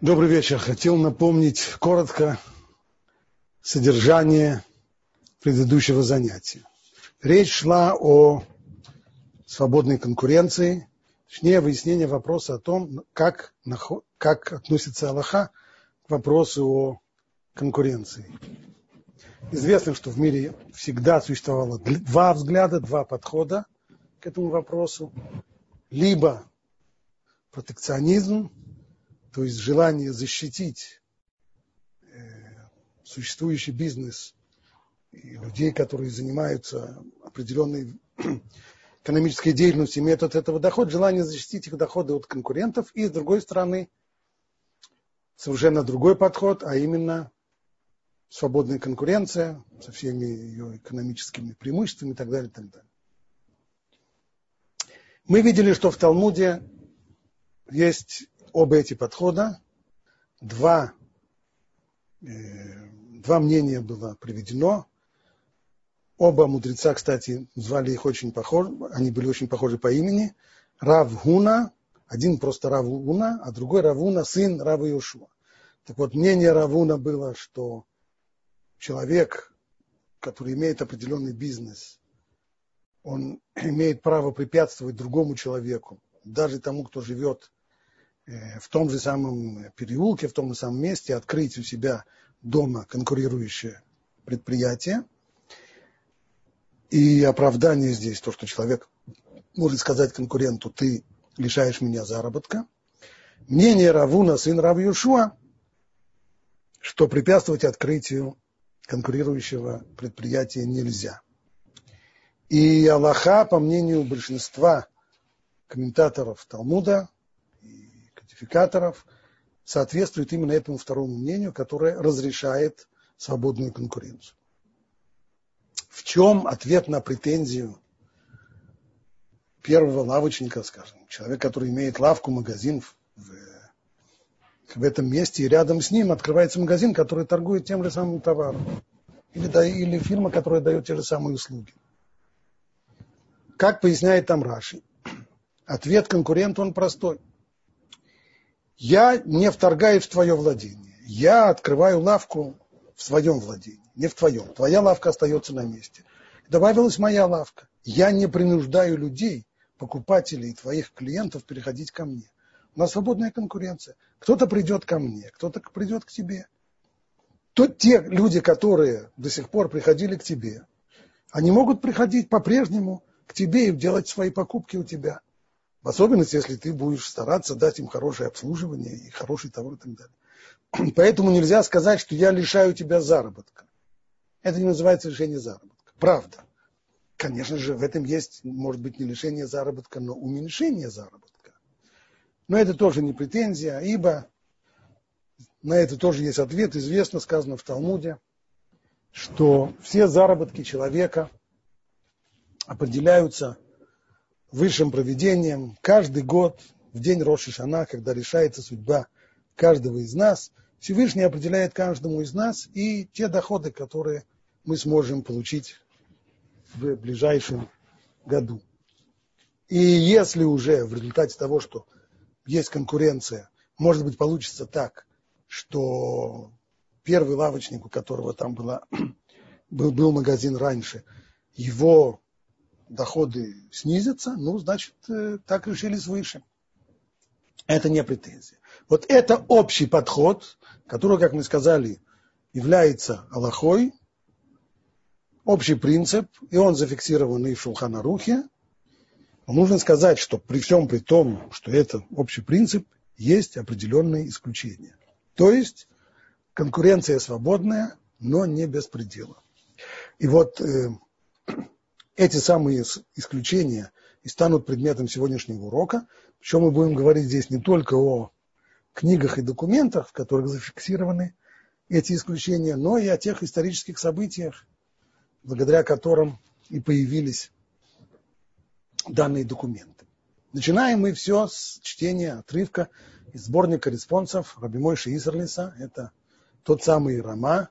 Добрый вечер. Хотел напомнить коротко содержание предыдущего занятия. Речь шла о свободной конкуренции, точнее выяснение вопроса о том, как, как относится Аллаха к вопросу о конкуренции. Известно, что в мире всегда существовало два взгляда, два подхода к этому вопросу. Либо протекционизм, то есть желание защитить э, существующий бизнес и людей, которые занимаются определенной экономической деятельностью, имеют от этого доход, желание защитить их доходы от конкурентов, и с другой стороны, совершенно другой подход, а именно свободная конкуренция со всеми ее экономическими преимуществами и так далее, и так далее. Мы видели, что в Талмуде есть оба эти подхода. Два, э, два мнения было приведено. Оба мудреца, кстати, звали их очень похожи, они были очень похожи по имени. Рав Гуна, один просто Рав Гуна, а другой Равуна, сын Рава Иошуа. Так вот, мнение Равуна было, что человек, который имеет определенный бизнес, он имеет право препятствовать другому человеку, даже тому, кто живет в том же самом переулке, в том же самом месте открыть у себя дома конкурирующее предприятие. И оправдание здесь то, что человек может сказать конкуренту, ты лишаешь меня заработка. Мнение Равуна, сын Рав что препятствовать открытию конкурирующего предприятия нельзя. И Аллаха, по мнению большинства комментаторов Талмуда, сертификаторов соответствует именно этому второму мнению, которое разрешает свободную конкуренцию. В чем ответ на претензию первого лавочника, скажем, человек, который имеет лавку, магазин в, в этом месте, и рядом с ним открывается магазин, который торгует тем же самым товаром. Или, да, или фирма, которая дает те же самые услуги. Как поясняет там Раши, ответ конкуренту он простой я не вторгаюсь в твое владение. Я открываю лавку в своем владении, не в твоем. Твоя лавка остается на месте. Добавилась моя лавка. Я не принуждаю людей, покупателей, твоих клиентов переходить ко мне. У нас свободная конкуренция. Кто-то придет ко мне, кто-то придет к тебе. Тут те люди, которые до сих пор приходили к тебе, они могут приходить по-прежнему к тебе и делать свои покупки у тебя. В особенности, если ты будешь стараться дать им хорошее обслуживание и хороший товар и так далее. Поэтому нельзя сказать, что я лишаю тебя заработка. Это не называется лишение заработка. Правда. Конечно же, в этом есть, может быть, не лишение заработка, но уменьшение заработка. Но это тоже не претензия, ибо на это тоже есть ответ. Известно, сказано в Талмуде, что все заработки человека определяются высшим проведением каждый год, в день Роши Шана, когда решается судьба каждого из нас, Всевышний определяет каждому из нас и те доходы, которые мы сможем получить в ближайшем году. И если уже в результате того, что есть конкуренция, может быть, получится так, что первый лавочник, у которого там была, был, был магазин раньше, его доходы снизятся, ну, значит, э, так решили свыше. Это не претензия. Вот это общий подход, который, как мы сказали, является Аллахой, общий принцип, и он зафиксирован и в Шулханарухе. Но нужно сказать, что при всем при том, что это общий принцип, есть определенные исключения. То есть конкуренция свободная, но не без предела. И вот э, эти самые исключения и станут предметом сегодняшнего урока. Причем мы будем говорить здесь не только о книгах и документах, в которых зафиксированы эти исключения, но и о тех исторических событиях, благодаря которым и появились данные документы. Начинаем мы все с чтения отрывка из сборника респонсов Раби Мойши Исерлиса. Это тот самый Рама,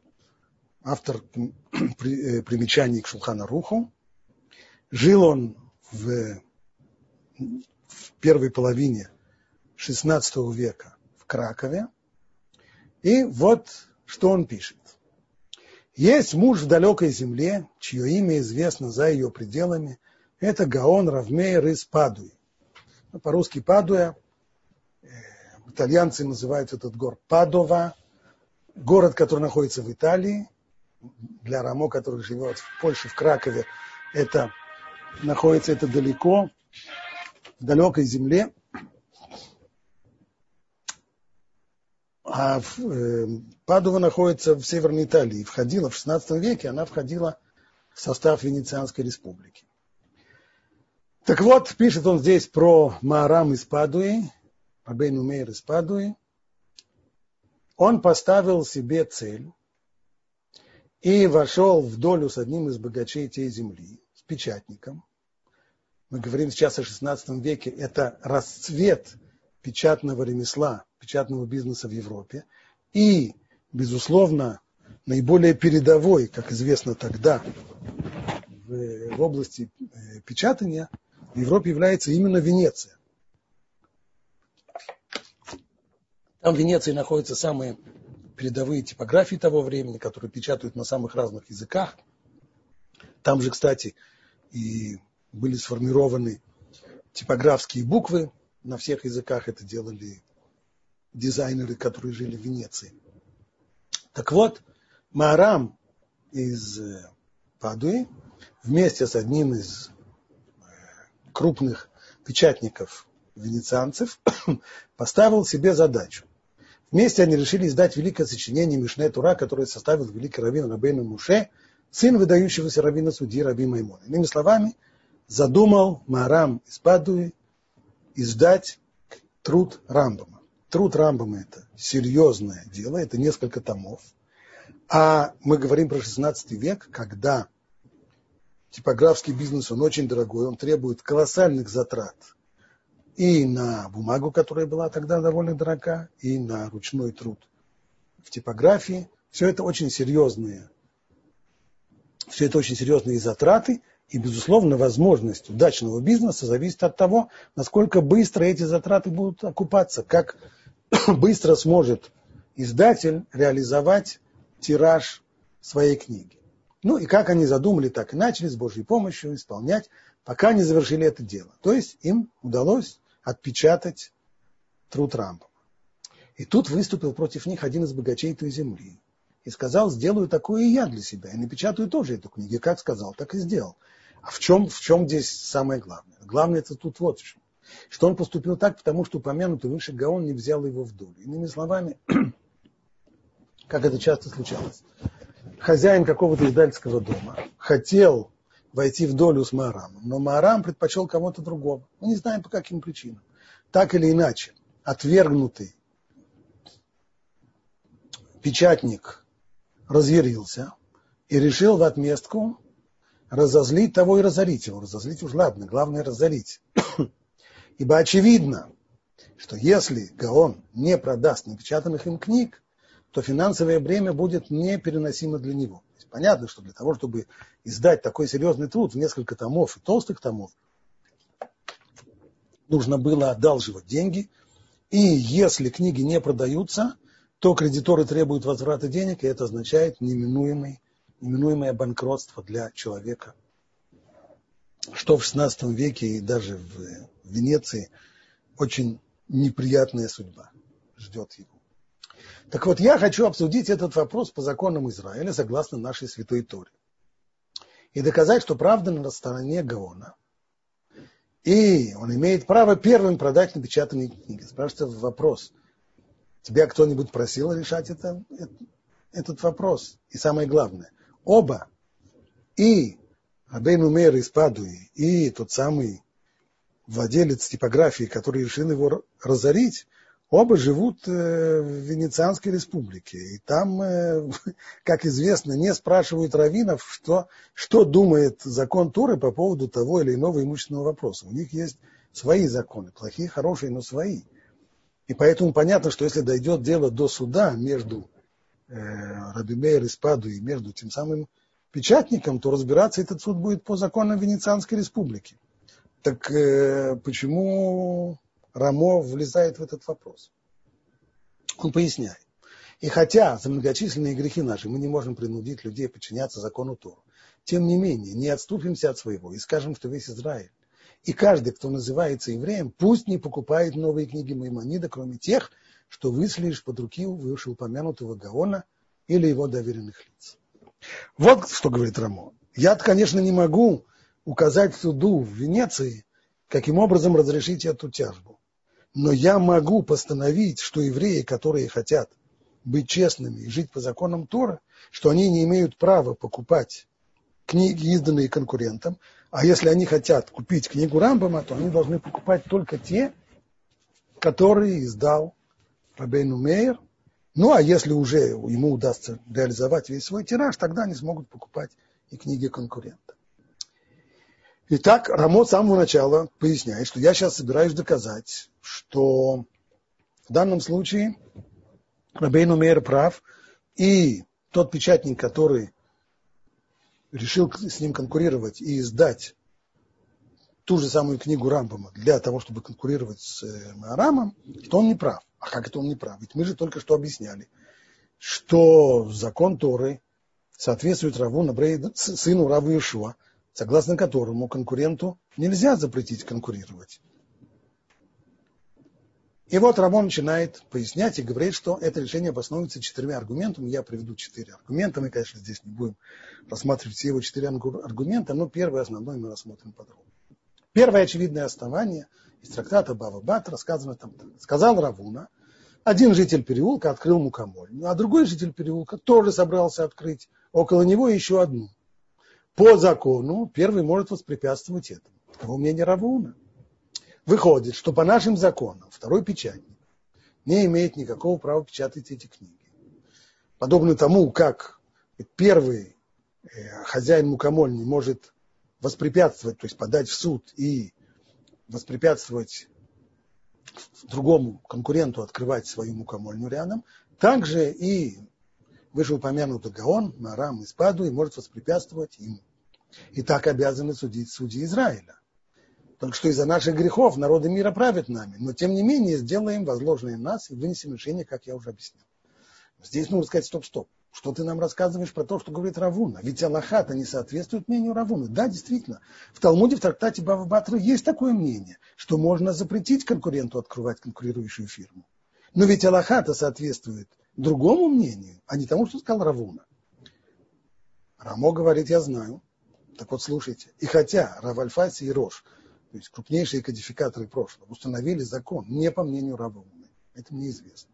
автор э, примечаний к Шулхана Руху. Жил он в, в первой половине XVI века в Кракове, И вот что он пишет. Есть муж в далекой земле, чье имя известно за ее пределами. Это Гаон Равмейр из Падуи. Ну, по-русски Падуя. Э, итальянцы называют этот город Падова. Город, который находится в Италии. Для Рамо, который живет в Польше, в Кракове, это находится это далеко, в далекой земле. А э, Падова находится в Северной Италии. Входила в XVI веке, она входила в состав Венецианской республики. Так вот, пишет он здесь про Маарам из Падуи, Рабейну Мейр из Падуи. Он поставил себе цель и вошел в долю с одним из богачей tej земли, печатником. Мы говорим сейчас о XVI веке, это расцвет печатного ремесла, печатного бизнеса в Европе. И, безусловно, наиболее передовой, как известно тогда, в, в области э, печатания в Европе является именно Венеция. Там в Венеции находятся самые передовые типографии того времени, которые печатают на самых разных языках. Там же, кстати, и были сформированы типографские буквы на всех языках. Это делали дизайнеры, которые жили в Венеции. Так вот, Маарам из э, Падуи вместе с одним из э, крупных печатников венецианцев поставил себе задачу. Вместе они решили издать великое сочинение Мишне Тура, которое составил великий раввин Рабейну Муше, сын выдающегося раввина судьи Раби Маймона. Иными словами, задумал Марам из Падуи издать труд Рамбама. Труд Рамбама – это серьезное дело, это несколько томов. А мы говорим про 16 век, когда типографский бизнес, он очень дорогой, он требует колоссальных затрат и на бумагу, которая была тогда довольно дорога, и на ручной труд в типографии. Все это очень серьезные, все это очень серьезные затраты, и, безусловно, возможность удачного бизнеса зависит от того, насколько быстро эти затраты будут окупаться, как быстро сможет издатель реализовать тираж своей книги. Ну и как они задумали, так и начали с Божьей помощью исполнять, пока не завершили это дело. То есть им удалось отпечатать труд Рамбова. И тут выступил против них один из богачей той земли и сказал, сделаю такое и я для себя, и напечатаю тоже эту книгу. Как сказал, так и сделал. А в чем, в чем здесь самое главное? Главное это тут вот в чем. Что он поступил так, потому что упомянутый выше Гаон не взял его в долю. Иными словами, как это часто случалось, хозяин какого-то издательского дома хотел войти в долю с Маарамом, но Маарам предпочел кого-то другого. Мы не знаем по каким причинам. Так или иначе, отвергнутый печатник разъярился и решил в отместку разозлить того и разорить его. Разозлить уж ладно, главное разорить. Ибо очевидно, что если Гаон не продаст напечатанных им книг, то финансовое бремя будет непереносимо для него. понятно, что для того, чтобы издать такой серьезный труд в несколько томов и толстых томов, нужно было одалживать деньги. И если книги не продаются, то кредиторы требуют возврата денег, и это означает неминуемый неминуемое банкротство для человека, что в XVI веке и даже в Венеции очень неприятная судьба ждет его. Так вот, я хочу обсудить этот вопрос по законам Израиля, согласно нашей святой Торе. И доказать, что правда на стороне Гаона. И он имеет право первым продать напечатанные книги. Спрашивается вопрос. Тебя кто-нибудь просил решать это, этот вопрос? И самое главное, оба, и Абейну Мейр из Падуи, и тот самый владелец типографии, который решил его разорить, оба живут э, в Венецианской республике. И там, э, как известно, не спрашивают раввинов, что, что думает закон Туры по поводу того или иного имущественного вопроса. У них есть свои законы, плохие, хорошие, но свои. И поэтому понятно, что если дойдет дело до суда между Э, Рабимейр из Падуи между тем самым печатником, то разбираться этот суд будет по законам Венецианской республики. Так э, почему Рамо влезает в этот вопрос? Он поясняет. И хотя за многочисленные грехи наши мы не можем принудить людей подчиняться закону Тору, тем не менее не отступимся от своего и скажем, что весь Израиль и каждый, кто называется евреем, пусть не покупает новые книги Маймонида, кроме тех, что выслишь под руки вышеупомянутого Гаона или его доверенных лиц. Вот что говорит Рамо. Я, конечно, не могу указать суду в Венеции, каким образом разрешить эту тяжбу. Но я могу постановить, что евреи, которые хотят быть честными и жить по законам Тора, что они не имеют права покупать книги, изданные конкурентам, а если они хотят купить книгу Рамбама, то они должны покупать только те, которые издал Рабейну Мейер. Ну, а если уже ему удастся реализовать весь свой тираж, тогда они смогут покупать и книги конкурента. Итак, Рамо с самого начала поясняет, что я сейчас собираюсь доказать, что в данном случае Рабейну Мейер прав, и тот печатник, который решил с ним конкурировать и издать ту же самую книгу Рамбама для того, чтобы конкурировать с э, Арамом, что он не прав. А как это он не прав? Ведь мы же только что объясняли, что закон Торы соответствует Раву Набрей, сыну Раву Ишуа, согласно которому конкуренту нельзя запретить конкурировать. И вот Рамон начинает пояснять и говорит, что это решение обосновывается четырьмя аргументами. Я приведу четыре аргумента. Мы, конечно, здесь не будем рассматривать все его четыре аргумента, но первый основной мы рассмотрим подробно. Первое очевидное основание из трактата Бава Бат рассказано там. Сказал Равуна, один житель переулка открыл мукомольню, а другой житель переулка тоже собрался открыть около него еще одну. По закону первый может воспрепятствовать этому. Таково мнение Равуна. Выходит, что по нашим законам второй печатник не имеет никакого права печатать эти книги. Подобно тому, как первый э, хозяин мукомольни может воспрепятствовать, то есть подать в суд и воспрепятствовать другому конкуренту открывать свою мукомольню рядом, также и вышеупомянутый Гаон, Марам и Спаду и может воспрепятствовать им. И так обязаны судить судьи Израиля. Только что из-за наших грехов народы мира правят нами. Но тем не менее сделаем возложенное нас и вынесем решение, как я уже объяснил. Здесь нужно сказать стоп-стоп. Что ты нам рассказываешь про то, что говорит Равуна? Ведь Аллахата не соответствует мнению Равуна. Да, действительно, в Талмуде, в трактате Бава Батра есть такое мнение, что можно запретить конкуренту открывать конкурирующую фирму. Но ведь Аллахата соответствует другому мнению, а не тому, что сказал Равуна. Рамо говорит, я знаю. Так вот, слушайте. И хотя Равальфаси и Рош – то есть крупнейшие кодификаторы прошлого, установили закон не по мнению Равуны. Это мне известно.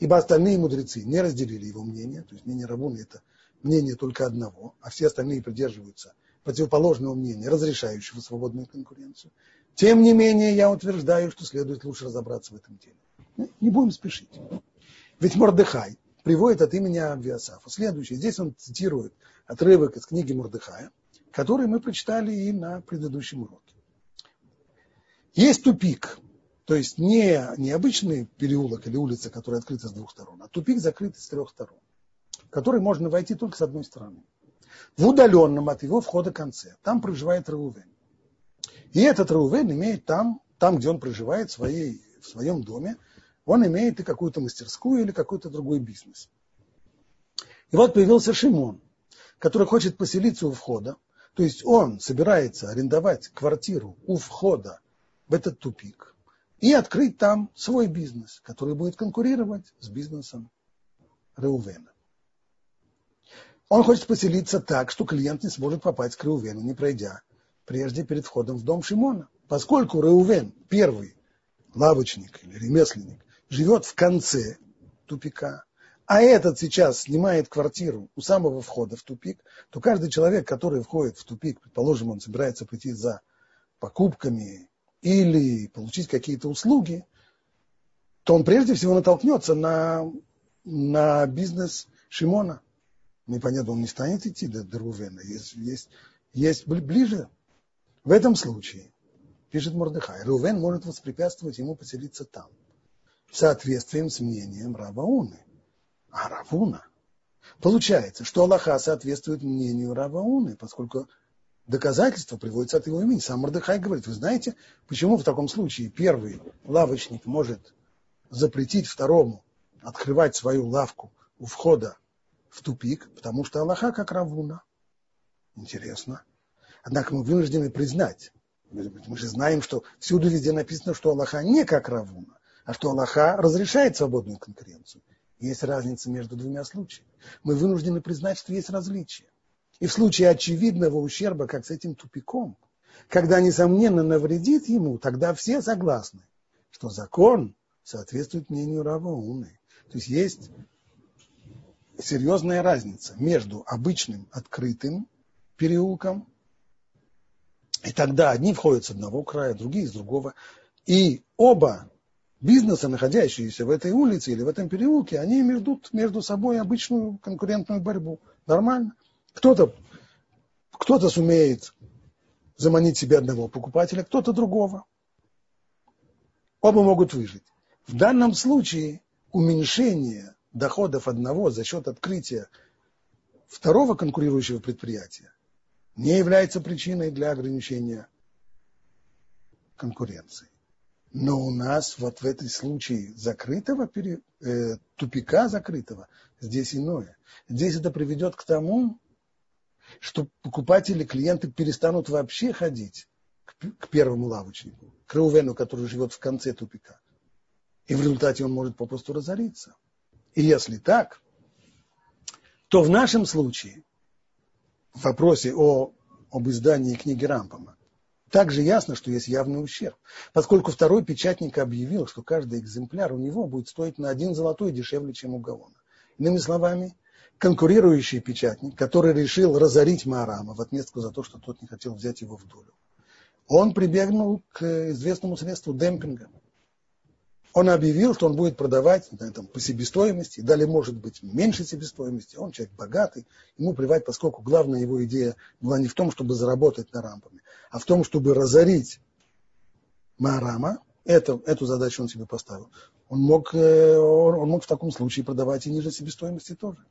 Ибо остальные мудрецы не разделили его мнение, то есть мнение Равуны это мнение только одного, а все остальные придерживаются противоположного мнения, разрешающего свободную конкуренцию. Тем не менее, я утверждаю, что следует лучше разобраться в этом деле. Ну, не будем спешить. Ведь Мордыхай приводит от имени Авиасафа. Следующий. Здесь он цитирует отрывок из книги Мордыхая, который мы прочитали и на предыдущем уроке. Есть тупик, то есть не, не обычный переулок или улица, которая открыта с двух сторон, а тупик закрытый с трех сторон, в который можно войти только с одной стороны. В удаленном от его входа конце, там проживает Раувен. И этот Раувен имеет там, там, где он проживает в, своей, в своем доме, он имеет и какую-то мастерскую или какой-то другой бизнес. И вот появился Шимон, который хочет поселиться у входа, то есть он собирается арендовать квартиру у входа в этот тупик и открыть там свой бизнес, который будет конкурировать с бизнесом Реувена. Он хочет поселиться так, что клиент не сможет попасть к Реувену, не пройдя прежде перед входом в дом Шимона. Поскольку Реувен, первый лавочник или ремесленник, живет в конце тупика, а этот сейчас снимает квартиру у самого входа в тупик, то каждый человек, который входит в тупик, предположим, он собирается прийти за покупками или получить какие-то услуги, то он прежде всего натолкнется на, на бизнес Шимона. Непонятно, он не станет идти до, Рувена. Есть, есть, есть ближе. В этом случае, пишет Мордыхай, Рувен может воспрепятствовать ему поселиться там. Соответствием с мнением Равауны. А Равуна. Получается, что Аллаха соответствует мнению Равауны, поскольку доказательства приводятся от его имени. Сам Мордыхай говорит, вы знаете, почему в таком случае первый лавочник может запретить второму открывать свою лавку у входа в тупик, потому что Аллаха как Равуна. Интересно. Однако мы вынуждены признать, мы же знаем, что всюду везде написано, что Аллаха не как Равуна, а что Аллаха разрешает свободную конкуренцию. Есть разница между двумя случаями. Мы вынуждены признать, что есть различия. И в случае очевидного ущерба, как с этим тупиком, когда, несомненно, навредит ему, тогда все согласны, что закон соответствует мнению Равауны. То есть есть серьезная разница между обычным открытым переулком, и тогда одни входят с одного края, другие с другого, и оба бизнеса, находящиеся в этой улице или в этом переулке, они ведут между собой обычную конкурентную борьбу. Нормально. Кто-то кто сумеет заманить себе одного покупателя, кто-то другого. Оба могут выжить. В данном случае уменьшение доходов одного за счет открытия второго конкурирующего предприятия не является причиной для ограничения конкуренции. Но у нас вот в этом случае закрытого, э, тупика закрытого, здесь иное. Здесь это приведет к тому, что покупатели, клиенты перестанут вообще ходить к, к первому лавочнику, к Реувену, который живет в конце тупика. И в результате он может попросту разориться. И если так, то в нашем случае, в вопросе о, об издании книги Рампама, также ясно, что есть явный ущерб, поскольку второй печатник объявил, что каждый экземпляр у него будет стоить на один золотой дешевле, чем у Гаона. Иными словами, конкурирующий печатник, который решил разорить Маарама в отместку за то, что тот не хотел взять его в долю, он прибегнул к известному средству демпинга. Он объявил, что он будет продавать на этом, по себестоимости, далее может быть меньше себестоимости, он человек богатый, ему плевать, поскольку главная его идея была не в том, чтобы заработать на рампами, а в том, чтобы разорить Маарама, это, эту задачу он себе поставил. Он мог, э, он мог в таком случае продавать и ниже себестоимости тоже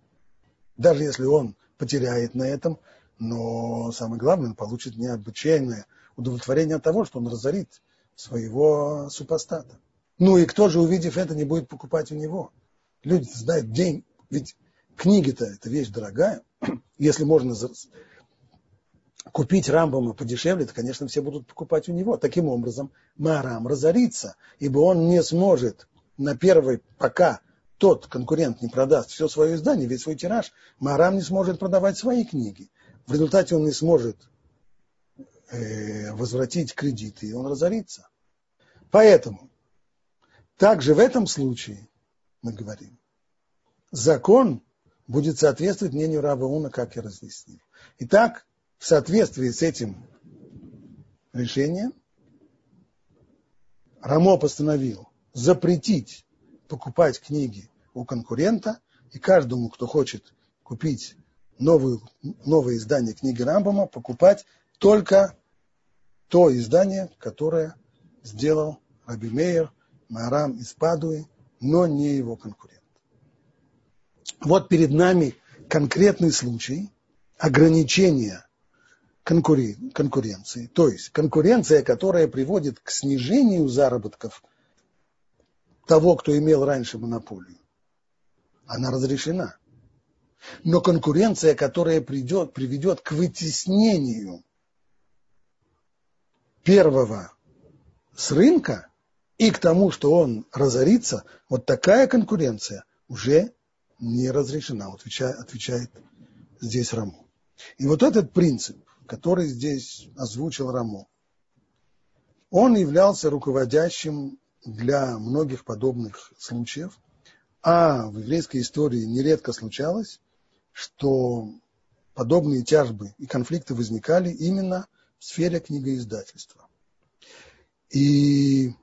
даже если он потеряет на этом, но самое главное, он получит необычайное удовлетворение от того, что он разорит своего супостата. Ну и кто же, увидев это, не будет покупать у него? Люди знают день, ведь книги-то это вещь дорогая. Если можно купить Рамбама подешевле, то, конечно, все будут покупать у него. Таким образом, Марам разорится, ибо он не сможет на первой пока тот конкурент не продаст все свое издание, весь свой тираж, Марам не сможет продавать свои книги. В результате он не сможет э, возвратить кредиты, и он разорится. Поэтому, также в этом случае, мы говорим, закон будет соответствовать мнению Раба Уна, как я разъяснил. Итак, в соответствии с этим решением, Рамо постановил запретить покупать книги у конкурента, и каждому, кто хочет купить новую, новое издание книги Рамбама, покупать только то издание, которое сделал Раби Мейер, Марам из Падуи, но не его конкурент. Вот перед нами конкретный случай ограничения конкуренции, то есть конкуренция, которая приводит к снижению заработков – того, кто имел раньше монополию, она разрешена. Но конкуренция, которая придет, приведет к вытеснению первого с рынка и к тому, что он разорится, вот такая конкуренция уже не разрешена, отвечает, отвечает здесь Рамо. И вот этот принцип, который здесь озвучил Рамо, он являлся руководящим для многих подобных случаев. А в еврейской истории нередко случалось, что подобные тяжбы и конфликты возникали именно в сфере книгоиздательства. И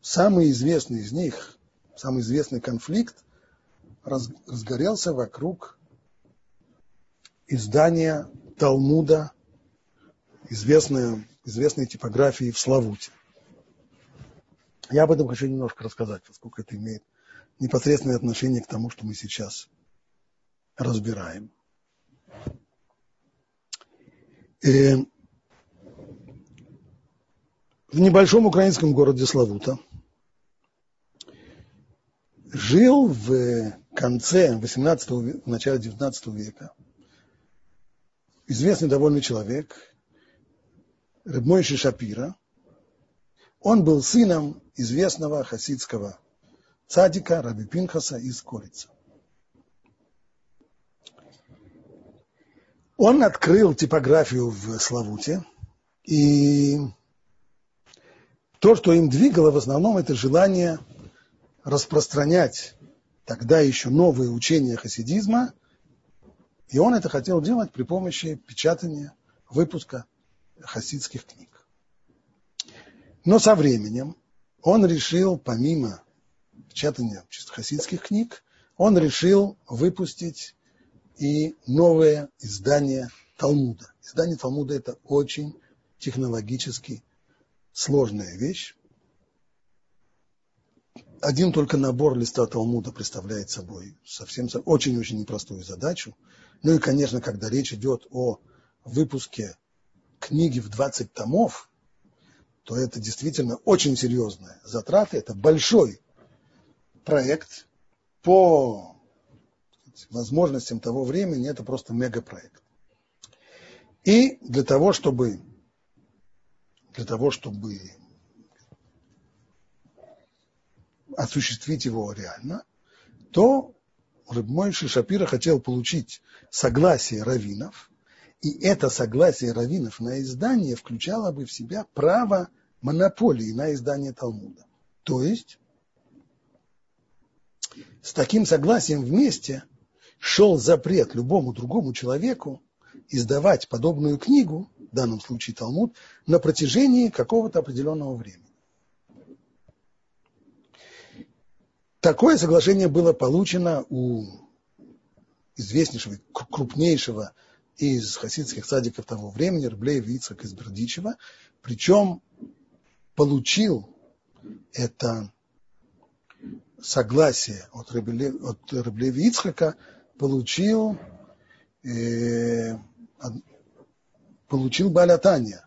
самый известный из них, самый известный конфликт разгорелся вокруг издания Талмуда, известной, известной типографии в Славуте. Я об этом хочу немножко рассказать, поскольку это имеет непосредственное отношение к тому, что мы сейчас разбираем. И э, в небольшом украинском городе Славута жил в конце 18 века, в начале 19 века известный довольно человек, Рыбмойши Шапира. Он был сыном известного хасидского цадика Раби Пинхаса из Корица. Он открыл типографию в Славуте, и то, что им двигало в основном, это желание распространять тогда еще новые учения хасидизма, и он это хотел делать при помощи печатания, выпуска хасидских книг. Но со временем он решил, помимо печатания хасидских книг, он решил выпустить и новое издание Талмуда. Издание Талмуда – это очень технологически сложная вещь. Один только набор листа Талмуда представляет собой совсем очень-очень непростую задачу. Ну и, конечно, когда речь идет о выпуске книги в 20 томов, то это действительно очень серьезная затрата, это большой проект по возможностям того времени, это просто мегапроект. И для того, чтобы для того, чтобы осуществить его реально, то Рыбмойши Шапира хотел получить согласие раввинов, и это согласие раввинов на издание включало бы в себя право монополии на издание Талмуда. То есть с таким согласием вместе шел запрет любому другому человеку издавать подобную книгу в данном случае Талмуд, на протяжении какого-то определенного времени. Такое соглашение было получено у известнейшего, крупнейшего из хасидских садиков того времени, Рблея Вицхак из Бердичева, причем получил это согласие от Рблея Вицхака, получил э, получил Балятания,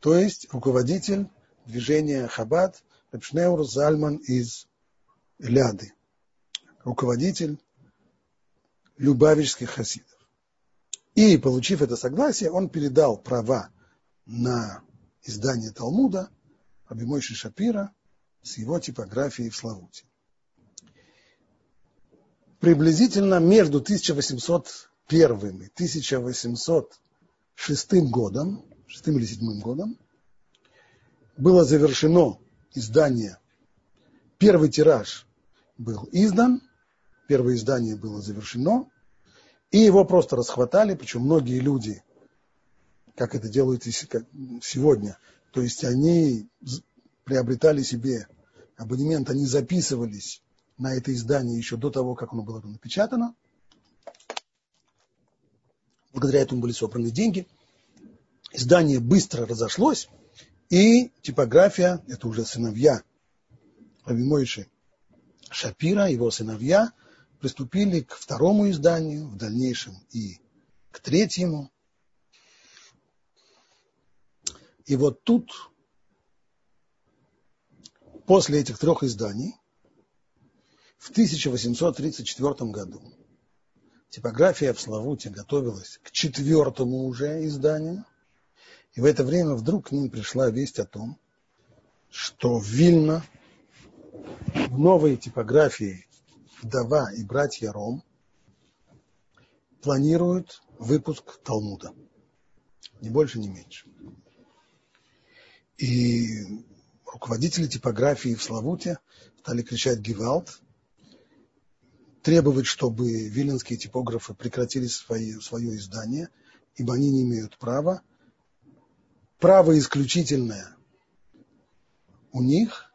то есть руководитель движения Хабад Репшнеур Зальман из Ляды, руководитель любавичских хасидов. И, получив это согласие, он передал права на издание Талмуда Абимойши Шапира с его типографией в Славуте. Приблизительно между 1801 и 1800 шестым годом, шестым или седьмым годом, было завершено издание. Первый тираж был издан, первое издание было завершено, и его просто расхватали, причем многие люди, как это делают сегодня, то есть они приобретали себе абонемент, они записывались на это издание еще до того, как оно было напечатано, Благодаря этому были собраны деньги. Издание быстро разошлось, и типография, это уже сыновья Равимойши Шапира, его сыновья, приступили к второму изданию, в дальнейшем и к третьему. И вот тут, после этих трех изданий, в 1834 году Типография в Славуте готовилась к четвертому уже изданию. И в это время вдруг к ним пришла весть о том, что в Вильно в новой типографии «Вдова и братья Ром» планируют выпуск Талмуда. Ни больше, ни меньше. И руководители типографии в Славуте стали кричать «Гевалт», требовать, чтобы виленские типографы прекратили свои, свое издание, ибо они не имеют права. Право исключительное у них.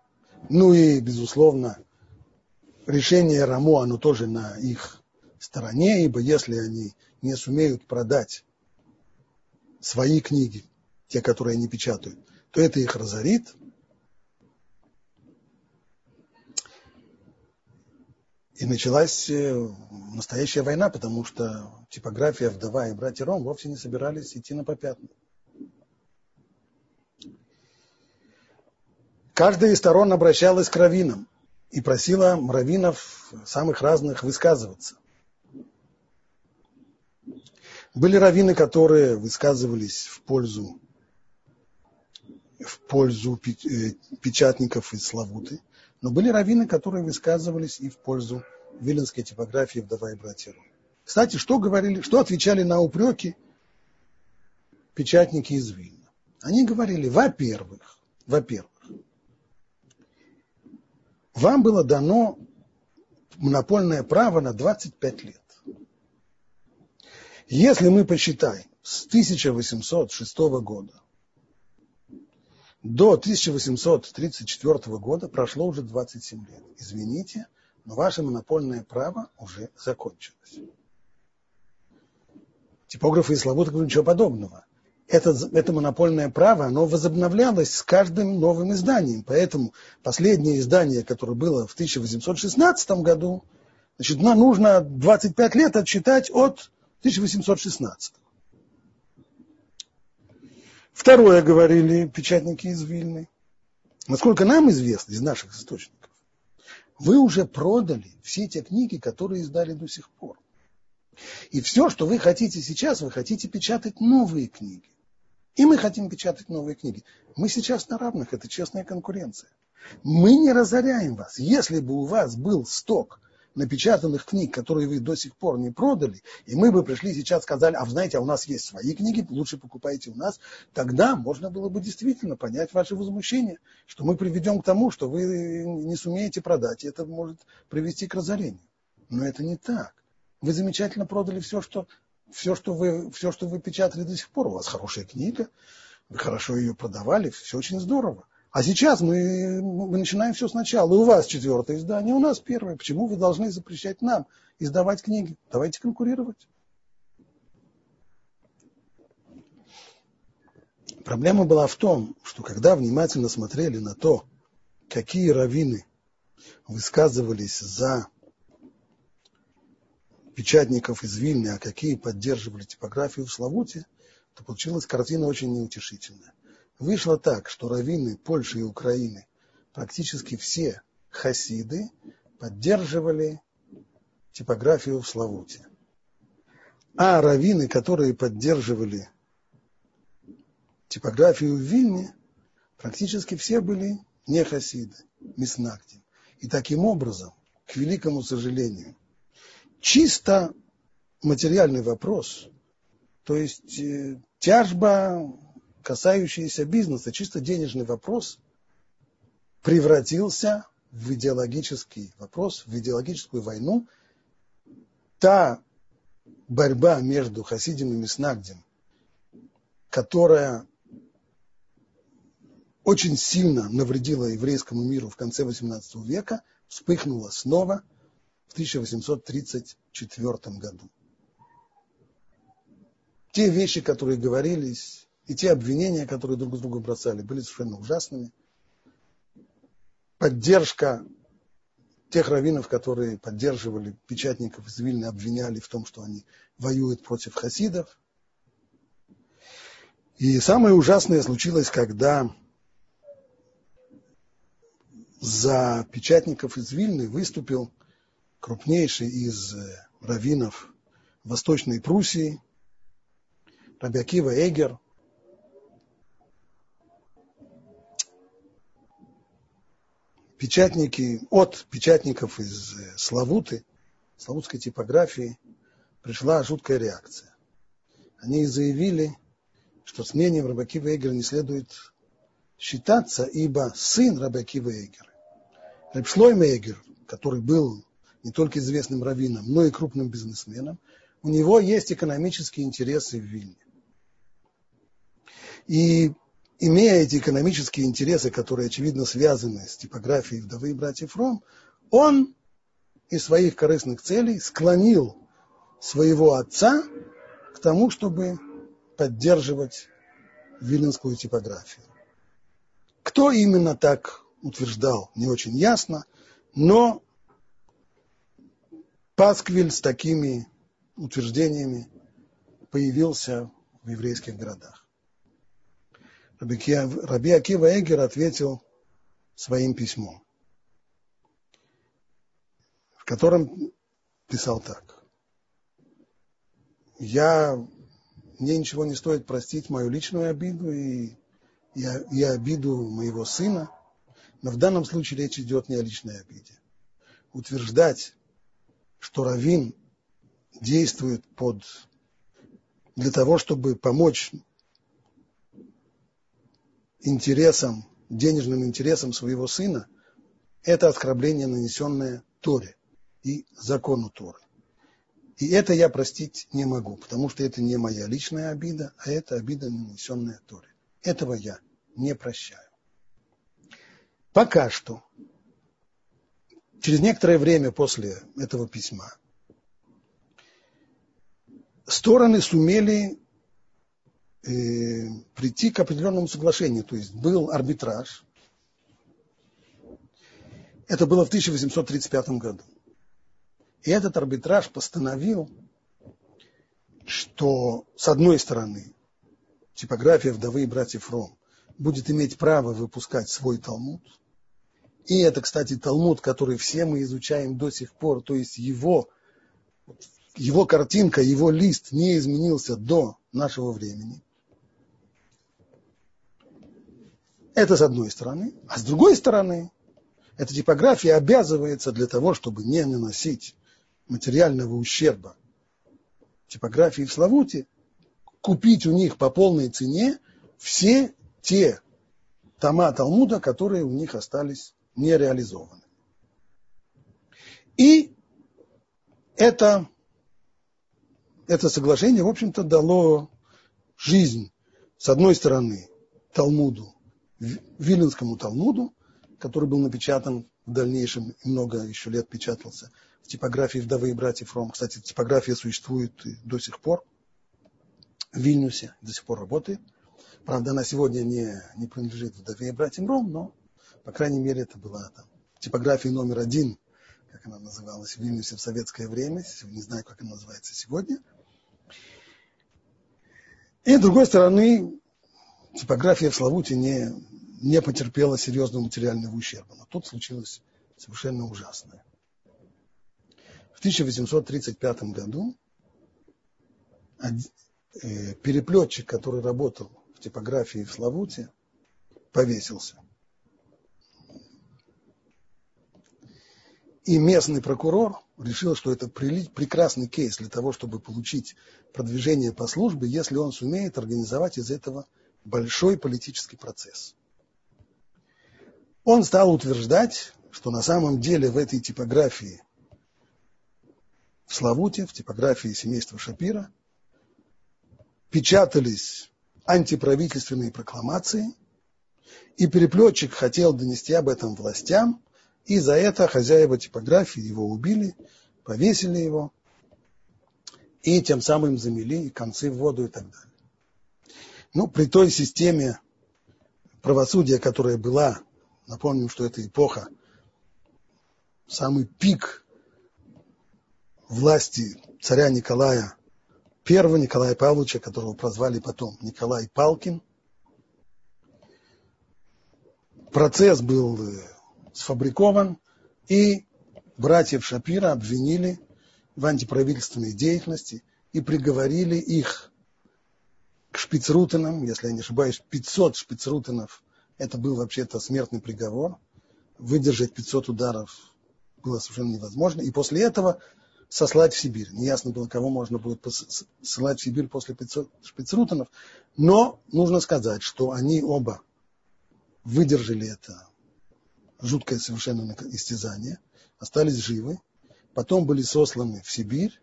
Ну и, безусловно, решение Рамо, оно тоже на их стороне, ибо если они не сумеют продать свои книги, те, которые они печатают, то это их разорит – И началась э, настоящая война, потому что типография «Вдова» и «Братья Ром» вовсе не собирались идти на попятную. Каждая из сторон обращалась к раввинам и просила раввинов самых разных высказываться. Были раввины, которые высказывались в пользу, в пользу э, печатников из Славуты, но были раввины, которые высказывались и в пользу виленской типографии «Вдова и братья Кстати, что, говорили, что отвечали на упреки печатники из Вильна? Они говорили, во-первых, во-первых, вам было дано монопольное право на 25 лет. Если мы посчитаем с 1806 года до 1834 года прошло уже 27 лет. Извините, но ваше монопольное право уже закончилось. Типографы и славуты говорят ничего подобного. Это, это монопольное право, оно возобновлялось с каждым новым изданием. Поэтому последнее издание, которое было в 1816 году, значит, нам нужно 25 лет отсчитать от 1816. Второе говорили печатники из Вильны. Насколько нам известно из наших источников, вы уже продали все те книги, которые издали до сих пор. И все, что вы хотите сейчас, вы хотите печатать новые книги. И мы хотим печатать новые книги. Мы сейчас на равных, это честная конкуренция. Мы не разоряем вас. Если бы у вас был сток напечатанных книг, которые вы до сих пор не продали, и мы бы пришли сейчас сказали, а знаете, а у нас есть свои книги, лучше покупайте у нас, тогда можно было бы действительно понять ваше возмущение, что мы приведем к тому, что вы не сумеете продать, и это может привести к разорению. Но это не так. Вы замечательно продали все, что, все, что, вы, все, что вы печатали до сих пор. У вас хорошая книга, вы хорошо ее продавали, все очень здорово. А сейчас мы, мы начинаем все сначала. И у вас четвертое издание, у нас первое. Почему вы должны запрещать нам издавать книги? Давайте конкурировать. Проблема была в том, что когда внимательно смотрели на то, какие раввины высказывались за печатников из Вильны, а какие поддерживали типографию в Славуте, то получилась картина очень неутешительная. Вышло так, что раввины Польши и Украины, практически все хасиды, поддерживали типографию в Славуте. А раввины, которые поддерживали типографию в Вильне, практически все были не хасиды, миснагдим. И таким образом, к великому сожалению, чисто материальный вопрос, то есть э, тяжба касающийся бизнеса, чисто денежный вопрос, превратился в идеологический вопрос, в идеологическую войну. Та борьба между Хасидим и Миснагдем, которая очень сильно навредила еврейскому миру в конце XVIII века, вспыхнула снова в 1834 году. Те вещи, которые говорились и те обвинения, которые друг с другом бросали, были совершенно ужасными. Поддержка тех раввинов, которые поддерживали печатников из Вильны, обвиняли в том, что они воюют против хасидов. И самое ужасное случилось, когда за печатников из Вильны выступил крупнейший из раввинов Восточной Пруссии, Рабиакива Эгер, печатники, от печатников из э, Славуты, славутской типографии, пришла жуткая реакция. Они заявили, что с мнением Рабакива Эгера не следует считаться, ибо сын Рабакива Эгера, Рабшлойм Эгер, который был не только известным раввином, но и крупным бизнесменом, у него есть экономические интересы в Вильне. И имея эти экономические интересы, которые, очевидно, связаны с типографией вдовы и братьев Ром, он из своих корыстных целей склонил своего отца к тому, чтобы поддерживать виленскую типографию. Кто именно так утверждал, не очень ясно, но Пасквиль с такими утверждениями появился в еврейских городах. Раби Акива Эгер ответил своим письмом. котором писал так. Я, мне ничего не стоит простить мою личную обиду и, и, и обиду моего сына, но в данном случае речь идет не о личной обиде. Утверждать, что Равин действует под, для того, чтобы помочь интересам, денежным интересам своего сына, это оскорбление, нанесенное Торе и закону Торы. И это я простить не могу, потому что это не моя личная обида, а это обида, нанесенная Торе. Этого я не прощаю. Пока что, через некоторое время после этого письма, стороны сумели э, прийти к определенному соглашению. То есть был арбитраж. Это было в 1835 году. И этот арбитраж постановил, что с одной стороны типография вдовы и братьев Ром будет иметь право выпускать свой Талмуд. И это, кстати, Талмуд, который все мы изучаем до сих пор, то есть его, его картинка, его лист не изменился до нашего времени. Это с одной стороны. А с другой стороны, эта типография обязывается для того, чтобы не наносить материального ущерба типографии в Славуте, купить у них по полной цене все те тома Талмуда, которые у них остались нереализованы. И это, это соглашение, в общем-то, дало жизнь, с одной стороны, Талмуду Виленскому Талмуду, который был напечатан в дальнейшем, много еще лет печатался в типографии «Вдовы и братьев Ром». Кстати, типография существует до сих пор в Вильнюсе, до сих пор работает. Правда, она сегодня не, не принадлежит «Вдове и братьям Ром», но, по крайней мере, это была там типография номер один, как она называлась в Вильнюсе в советское время. Не знаю, как она называется сегодня. И, с другой стороны, типография в Славуте не, не потерпела серьезного материального ущерба. Но тут случилось совершенно ужасное. В 1835 году э, переплетчик, который работал в типографии в Славуте, повесился. И местный прокурор решил, что это прекрасный кейс для того, чтобы получить продвижение по службе, если он сумеет организовать из этого большой политический процесс. Он стал утверждать, что на самом деле в этой типографии в Славуте, в типографии семейства Шапира, печатались антиправительственные прокламации, и переплетчик хотел донести об этом властям, и за это хозяева типографии его убили, повесили его, и тем самым замели концы в воду и так далее. Ну, при той системе правосудия, которая была, напомним, что это эпоха, самый пик власти царя Николая I, Николая Павловича, которого прозвали потом Николай Палкин. Процесс был э, сфабрикован, и братьев Шапира обвинили в антиправительственной деятельности и приговорили их к шпицрутенам, если я не ошибаюсь, 500 шпицрутенов, это был вообще-то смертный приговор. Выдержать 500 ударов было совершенно невозможно. И после этого сослать в Сибирь. Неясно было, кого можно будет ссылать в Сибирь после 500 шпицрутенов. Но нужно сказать, что они оба выдержали это жуткое совершенно истязание, остались живы, потом были сосланы в Сибирь,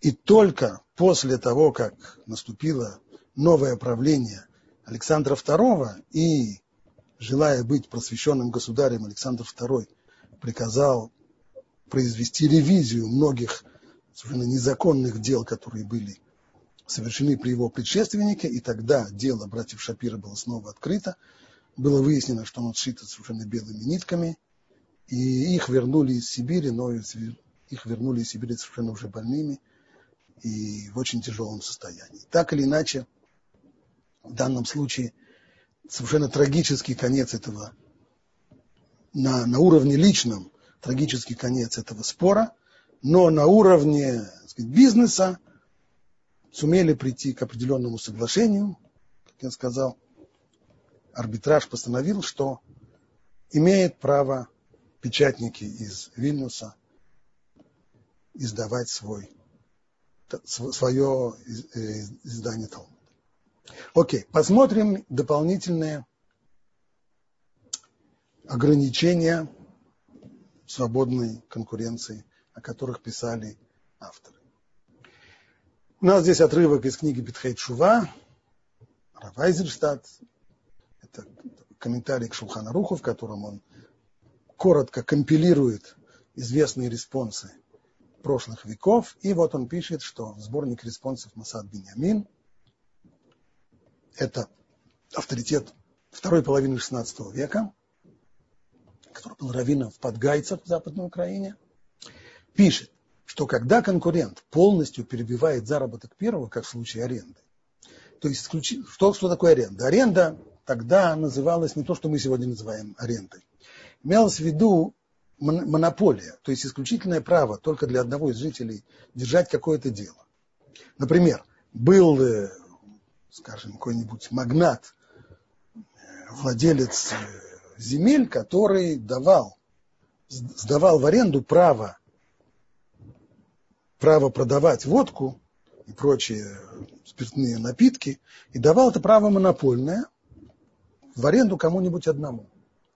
и только после того, как наступило новое правление Александра II и, желая быть просвещенным государем, Александр II приказал произвести ревизию многих совершенно незаконных дел, которые были совершены при его предшественнике, и тогда дело братьев Шапира было снова открыто. Было выяснено, что оно сшито совершенно белыми нитками, и их вернули из Сибири, но их вернули из Сибири совершенно уже больными, и в очень тяжелом состоянии. Так или иначе, в данном случае совершенно трагический конец этого на, на уровне личном трагический конец этого спора, но на уровне сказать, бизнеса сумели прийти к определенному соглашению, как я сказал, арбитраж постановил, что имеет право печатники из Вильнюса издавать свой, свое э, издание Талмуда. Окей, посмотрим дополнительные ограничения свободной конкуренции, о которых писали авторы. У нас здесь отрывок из книги Бетхейт Шува, Равайзерштадт. Это комментарий к Шулханаруху, в котором он коротко компилирует известные респонсы прошлых веков. И вот он пишет, что сборник респонсов Масат Беньямин – это авторитет второй половины XVI века, который был раввином в Подгайцах в Западной Украине, пишет, что когда конкурент полностью перебивает заработок первого, как в случае аренды, то есть что, что такое аренда? Аренда тогда называлась не то, что мы сегодня называем арендой. Имелось в виду монополия, то есть исключительное право только для одного из жителей держать какое-то дело. Например, был, э, скажем, какой-нибудь магнат, э, владелец э, земель, который давал, сдавал в аренду право право продавать водку и прочие спиртные напитки, и давал это право монопольное в аренду кому-нибудь одному.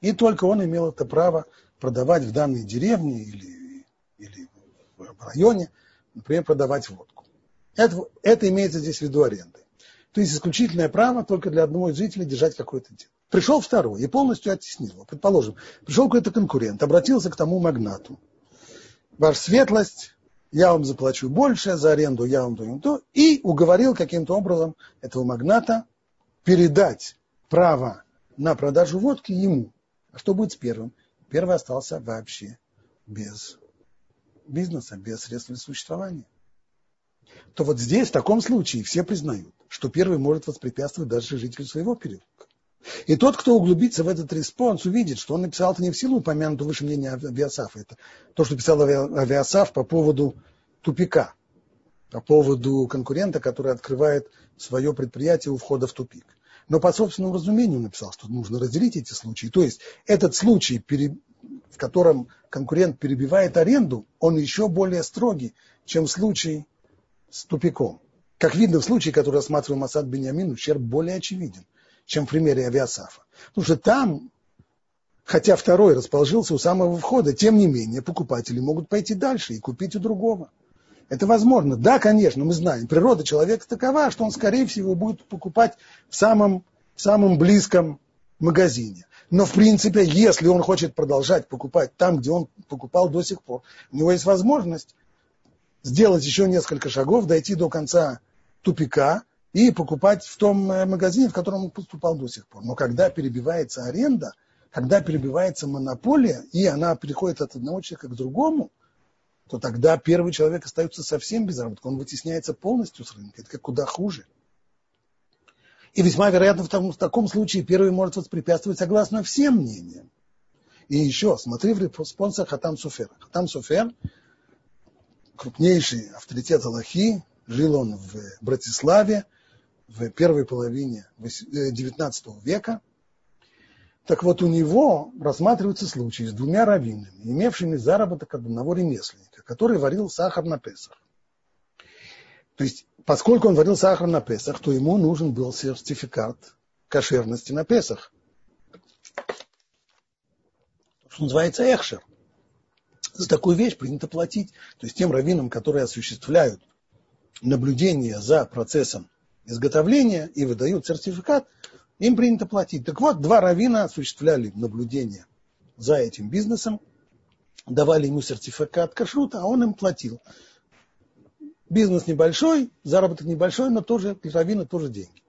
И только он имел это право продавать в данной деревне или, или в районе, например, продавать водку. Это, это имеется здесь в виду аренды. То есть исключительное право только для одного из жителей держать какое-то дело. Пришел второй и полностью оттеснил его. Предположим, пришел какой-то конкурент, обратился к тому магнату. Ваша светлость, я вам заплачу больше за аренду, я вам даю то, и уговорил каким-то образом этого магната передать право на продажу водки ему. А что будет с первым? Первый остался вообще без бизнеса, без средств для существования. То вот здесь, в таком случае, все признают, что первый может воспрепятствовать даже жителю своего переулка. И тот, кто углубится в этот респонс, увидит, что он написал это не в силу упомянутого выше мнения Авиасафа. Это то, что писал Авиасаф по поводу тупика, по поводу конкурента, который открывает свое предприятие у входа в тупик. Но по собственному разумению написал, что нужно разделить эти случаи. То есть этот случай, в котором конкурент перебивает аренду, он еще более строгий, чем случай с тупиком. Как видно, в случае, который рассматривал Масад Бениамин, ущерб более очевиден чем в примере авиасафа. Потому что там, хотя второй расположился у самого входа, тем не менее покупатели могут пойти дальше и купить у другого. Это возможно. Да, конечно, мы знаем, природа человека такова, что он, скорее всего, будет покупать в самом, в самом близком магазине. Но, в принципе, если он хочет продолжать покупать там, где он покупал до сих пор, у него есть возможность сделать еще несколько шагов, дойти до конца тупика, и покупать в том э, магазине, в котором он поступал до сих пор. Но когда перебивается аренда, когда перебивается монополия, и она переходит от одного человека к другому, то тогда первый человек остается совсем без заработка. Он вытесняется полностью с рынка. Это как куда хуже. И весьма вероятно, в, том, в таком случае первый может воспрепятствовать согласно всем мнениям. И еще, смотри в респонсах Хатам Суфер. Хатам Суфер, крупнейший авторитет Аллахи, жил он в Братиславе, в первой половине XIX э, века. Так вот, у него рассматривается случай с двумя раввинами, имевшими заработок от одного ремесленника, который варил сахар на Песах. То есть, поскольку он варил сахар на Песах, то ему нужен был сертификат кошерности на Песах. Что называется эхшер. За такую вещь принято платить. То есть тем раввинам, которые осуществляют наблюдение за процессом изготовления и выдают сертификат, им принято платить. Так вот, два равина осуществляли наблюдение за этим бизнесом, давали ему сертификат кашрута, а он им платил. Бизнес небольшой, заработок небольшой, но тоже для равина тоже деньги.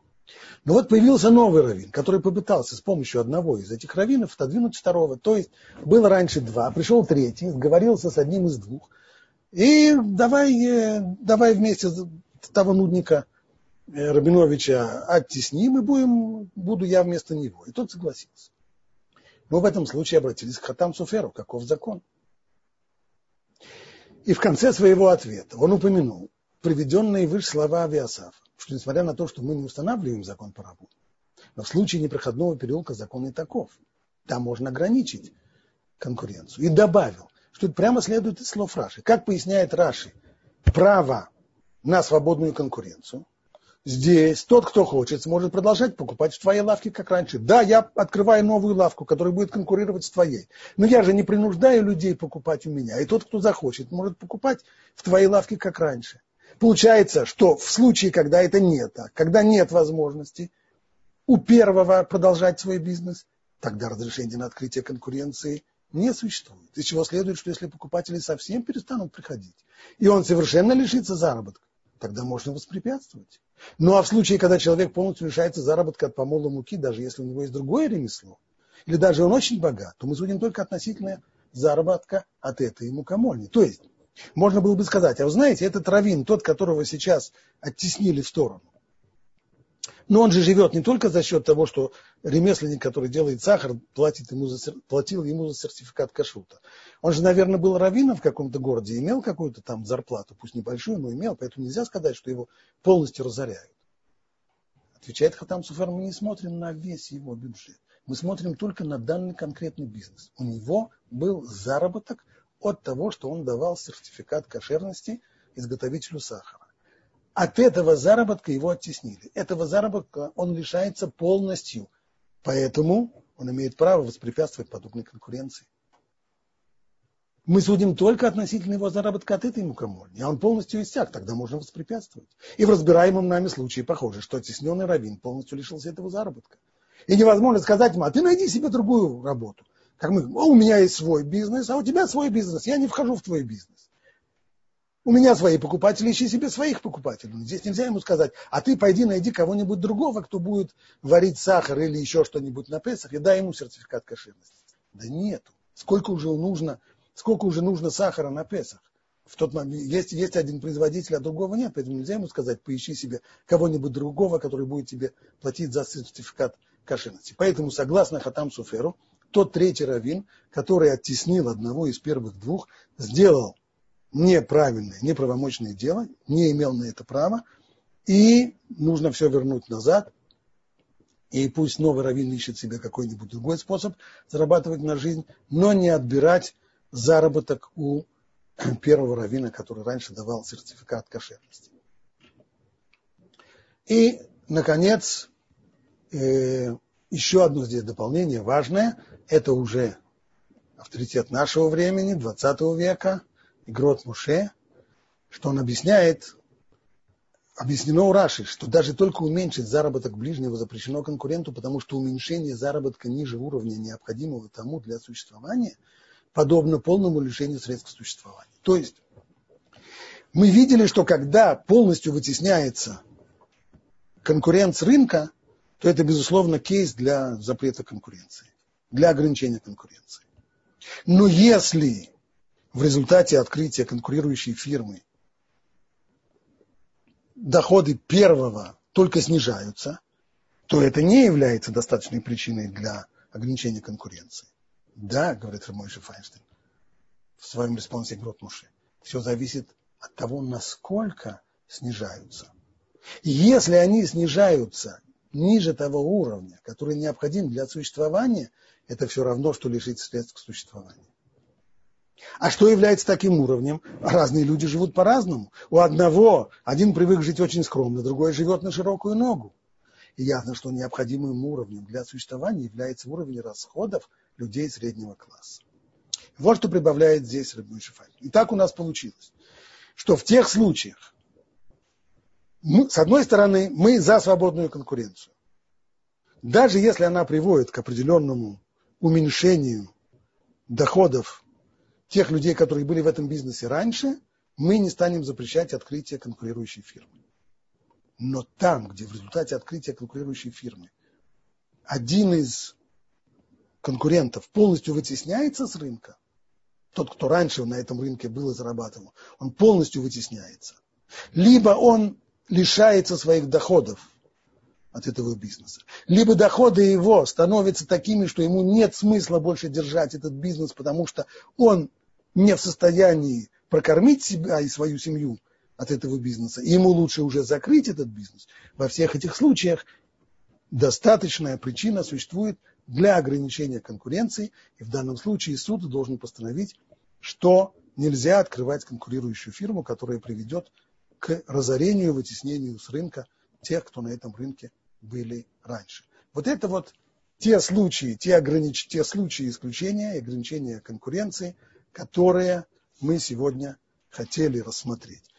Но вот появился новый раввин, который попытался с помощью одного из этих раввинов отодвинуть второго. То есть было раньше два, пришел третий, сговорился с одним из двух. И давай, э, давай вместе того нудника Рабиновича оттесним и будем, буду я вместо него. И тот согласился. Мы в этом случае обратились к Хатам Суферу, каков закон. И в конце своего ответа он упомянул приведенные выше слова Авиасафа, что несмотря на то, что мы не устанавливаем закон по рабу, но в случае непроходного переулка закон не таков. Там можно ограничить конкуренцию. И добавил, что это прямо следует из слов Раши. Как поясняет Раши, право на свободную конкуренцию, здесь тот, кто хочет, сможет продолжать покупать в твоей лавке, как раньше. Да, я открываю новую лавку, которая будет конкурировать с твоей. Но я же не принуждаю людей покупать у меня. И тот, кто захочет, может покупать в твоей лавке, как раньше. Получается, что в случае, когда это не так, когда нет возможности у первого продолжать свой бизнес, тогда разрешение на открытие конкуренции не существует. Из чего следует, что если покупатели совсем перестанут приходить, и он совершенно лишится заработка, тогда можно воспрепятствовать. Ну а в случае, когда человек полностью лишается заработка от помола муки, даже если у него есть другое ремесло, или даже он очень богат, то мы судим только относительно заработка от этой мукомольни. То есть, можно было бы сказать, а вы знаете, этот раввин, тот, которого сейчас оттеснили в сторону, но он же живет не только за счет того, что ремесленник, который делает сахар, платит ему за, платил ему за сертификат кашута. Он же, наверное, был раввином в каком-то городе, имел какую-то там зарплату, пусть небольшую, но имел, поэтому нельзя сказать, что его полностью разоряют. Отвечает Хатам Суфар, мы не смотрим на весь его бюджет. Мы смотрим только на данный конкретный бизнес. У него был заработок от того, что он давал сертификат кошерности изготовителю сахара. От этого заработка его оттеснили. Этого заработка он лишается полностью. Поэтому он имеет право воспрепятствовать подобной конкуренции. Мы судим только относительно его заработка от этой мукомольни, а он полностью иссяк, тогда можно воспрепятствовать. И в разбираемом нами случае похоже, что оттесненный раввин полностью лишился этого заработка. И невозможно сказать ему, а ты найди себе другую работу. Как мы, у меня есть свой бизнес, а у тебя свой бизнес, я не вхожу в твой бизнес. У меня свои покупатели, ищи себе своих покупателей. Здесь нельзя ему сказать, а ты пойди найди кого-нибудь другого, кто будет варить сахар или еще что-нибудь на Песах, и дай ему сертификат кошерности. Да нету. Сколько уже нужно, сколько уже нужно сахара на Песах? В тот момент есть, есть один производитель, а другого нет, поэтому нельзя ему сказать, поищи себе кого-нибудь другого, который будет тебе платить за сертификат кошерности. Поэтому, согласно Хатам Суферу, тот третий раввин, который оттеснил одного из первых двух, сделал неправильное, неправомочное дело, не имел на это права, и нужно все вернуть назад, и пусть новый раввин ищет себе какой-нибудь другой способ зарабатывать на жизнь, но не отбирать заработок у первого раввина, который раньше давал сертификат кошерности. И, наконец, э, еще одно здесь дополнение важное, это уже авторитет нашего времени, 20 века – Игрот Муше, что он объясняет, объяснено у Раши, что даже только уменьшить заработок ближнего запрещено конкуренту, потому что уменьшение заработка ниже уровня, необходимого тому для существования, подобно полному лишению средств существования. То есть мы видели, что когда полностью вытесняется конкурент с рынка, то это, безусловно, кейс для запрета конкуренции, для ограничения конкуренции. Но если в результате открытия конкурирующей фирмы доходы первого только снижаются, то это не является достаточной причиной для ограничения конкуренции. Да, говорит Рамойши Файнштейн в своем респонсе к все зависит от того, насколько снижаются. И если они снижаются ниже того уровня, который необходим для существования, это все равно, что лишить средств к существованию. А что является таким уровнем? Разные люди живут по-разному. У одного один привык жить очень скромно, другой живет на широкую ногу. И ясно, что необходимым уровнем для существования является уровень расходов людей среднего класса. Вот что прибавляет здесь Рыбной Шифай. И так у нас получилось, что в тех случаях, мы, с одной стороны, мы за свободную конкуренцию. Даже если она приводит к определенному уменьшению доходов тех людей, которые были в этом бизнесе раньше, мы не станем запрещать открытие конкурирующей фирмы. Но там, где в результате открытия конкурирующей фирмы один из конкурентов полностью вытесняется с рынка, тот, кто раньше на этом рынке был и зарабатывал, он полностью вытесняется. Либо он лишается своих доходов от этого бизнеса. Либо доходы его становятся такими, что ему нет смысла больше держать этот бизнес, потому что он не в состоянии прокормить себя и свою семью от этого бизнеса, и ему лучше уже закрыть этот бизнес. Во всех этих случаях достаточная причина существует для ограничения конкуренции, и в данном случае суд должен постановить, что нельзя открывать конкурирующую фирму, которая приведет к разорению, вытеснению с рынка тех, кто на этом рынке были раньше. Вот это вот те случаи, те, огранич... те случаи исключения ограничения конкуренции, которые мы сегодня хотели рассмотреть.